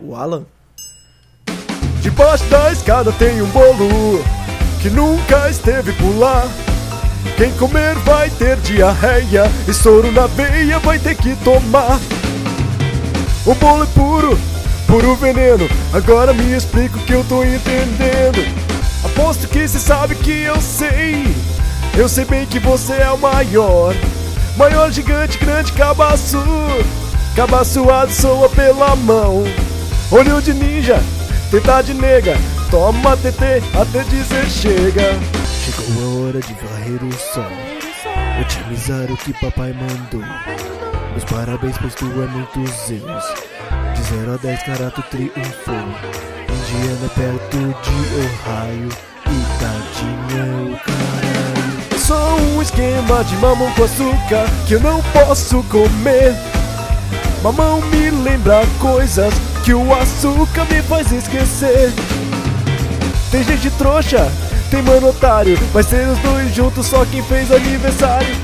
O Alan. Debaixo da escada tem um bolo que nunca esteve por lá. Quem comer vai ter diarreia e soro na veia vai ter que tomar. O bolo é puro, puro veneno. Agora me explica o que eu tô entendendo. Aposto que cê sabe que eu sei. Eu sei bem que você é o maior. Maior gigante, grande cabaço. Cabaçoado soa pela mão. Olho de ninja, teta de nega. Toma TT até dizer chega. Chegou a hora de varrer o sol. Otimizar o que papai mandou. Meus parabéns, pois tu é muito Zeus. De 0 a 10, Carato triunfou. Indiana é perto de Ohio. E tadinha o caralho. É só um esquema de mamão com açúcar que eu não posso comer. Mamão me lembra coisas que o açúcar me faz esquecer. Tem gente trouxa, tem mano otário, vai ser os dois juntos só quem fez aniversário.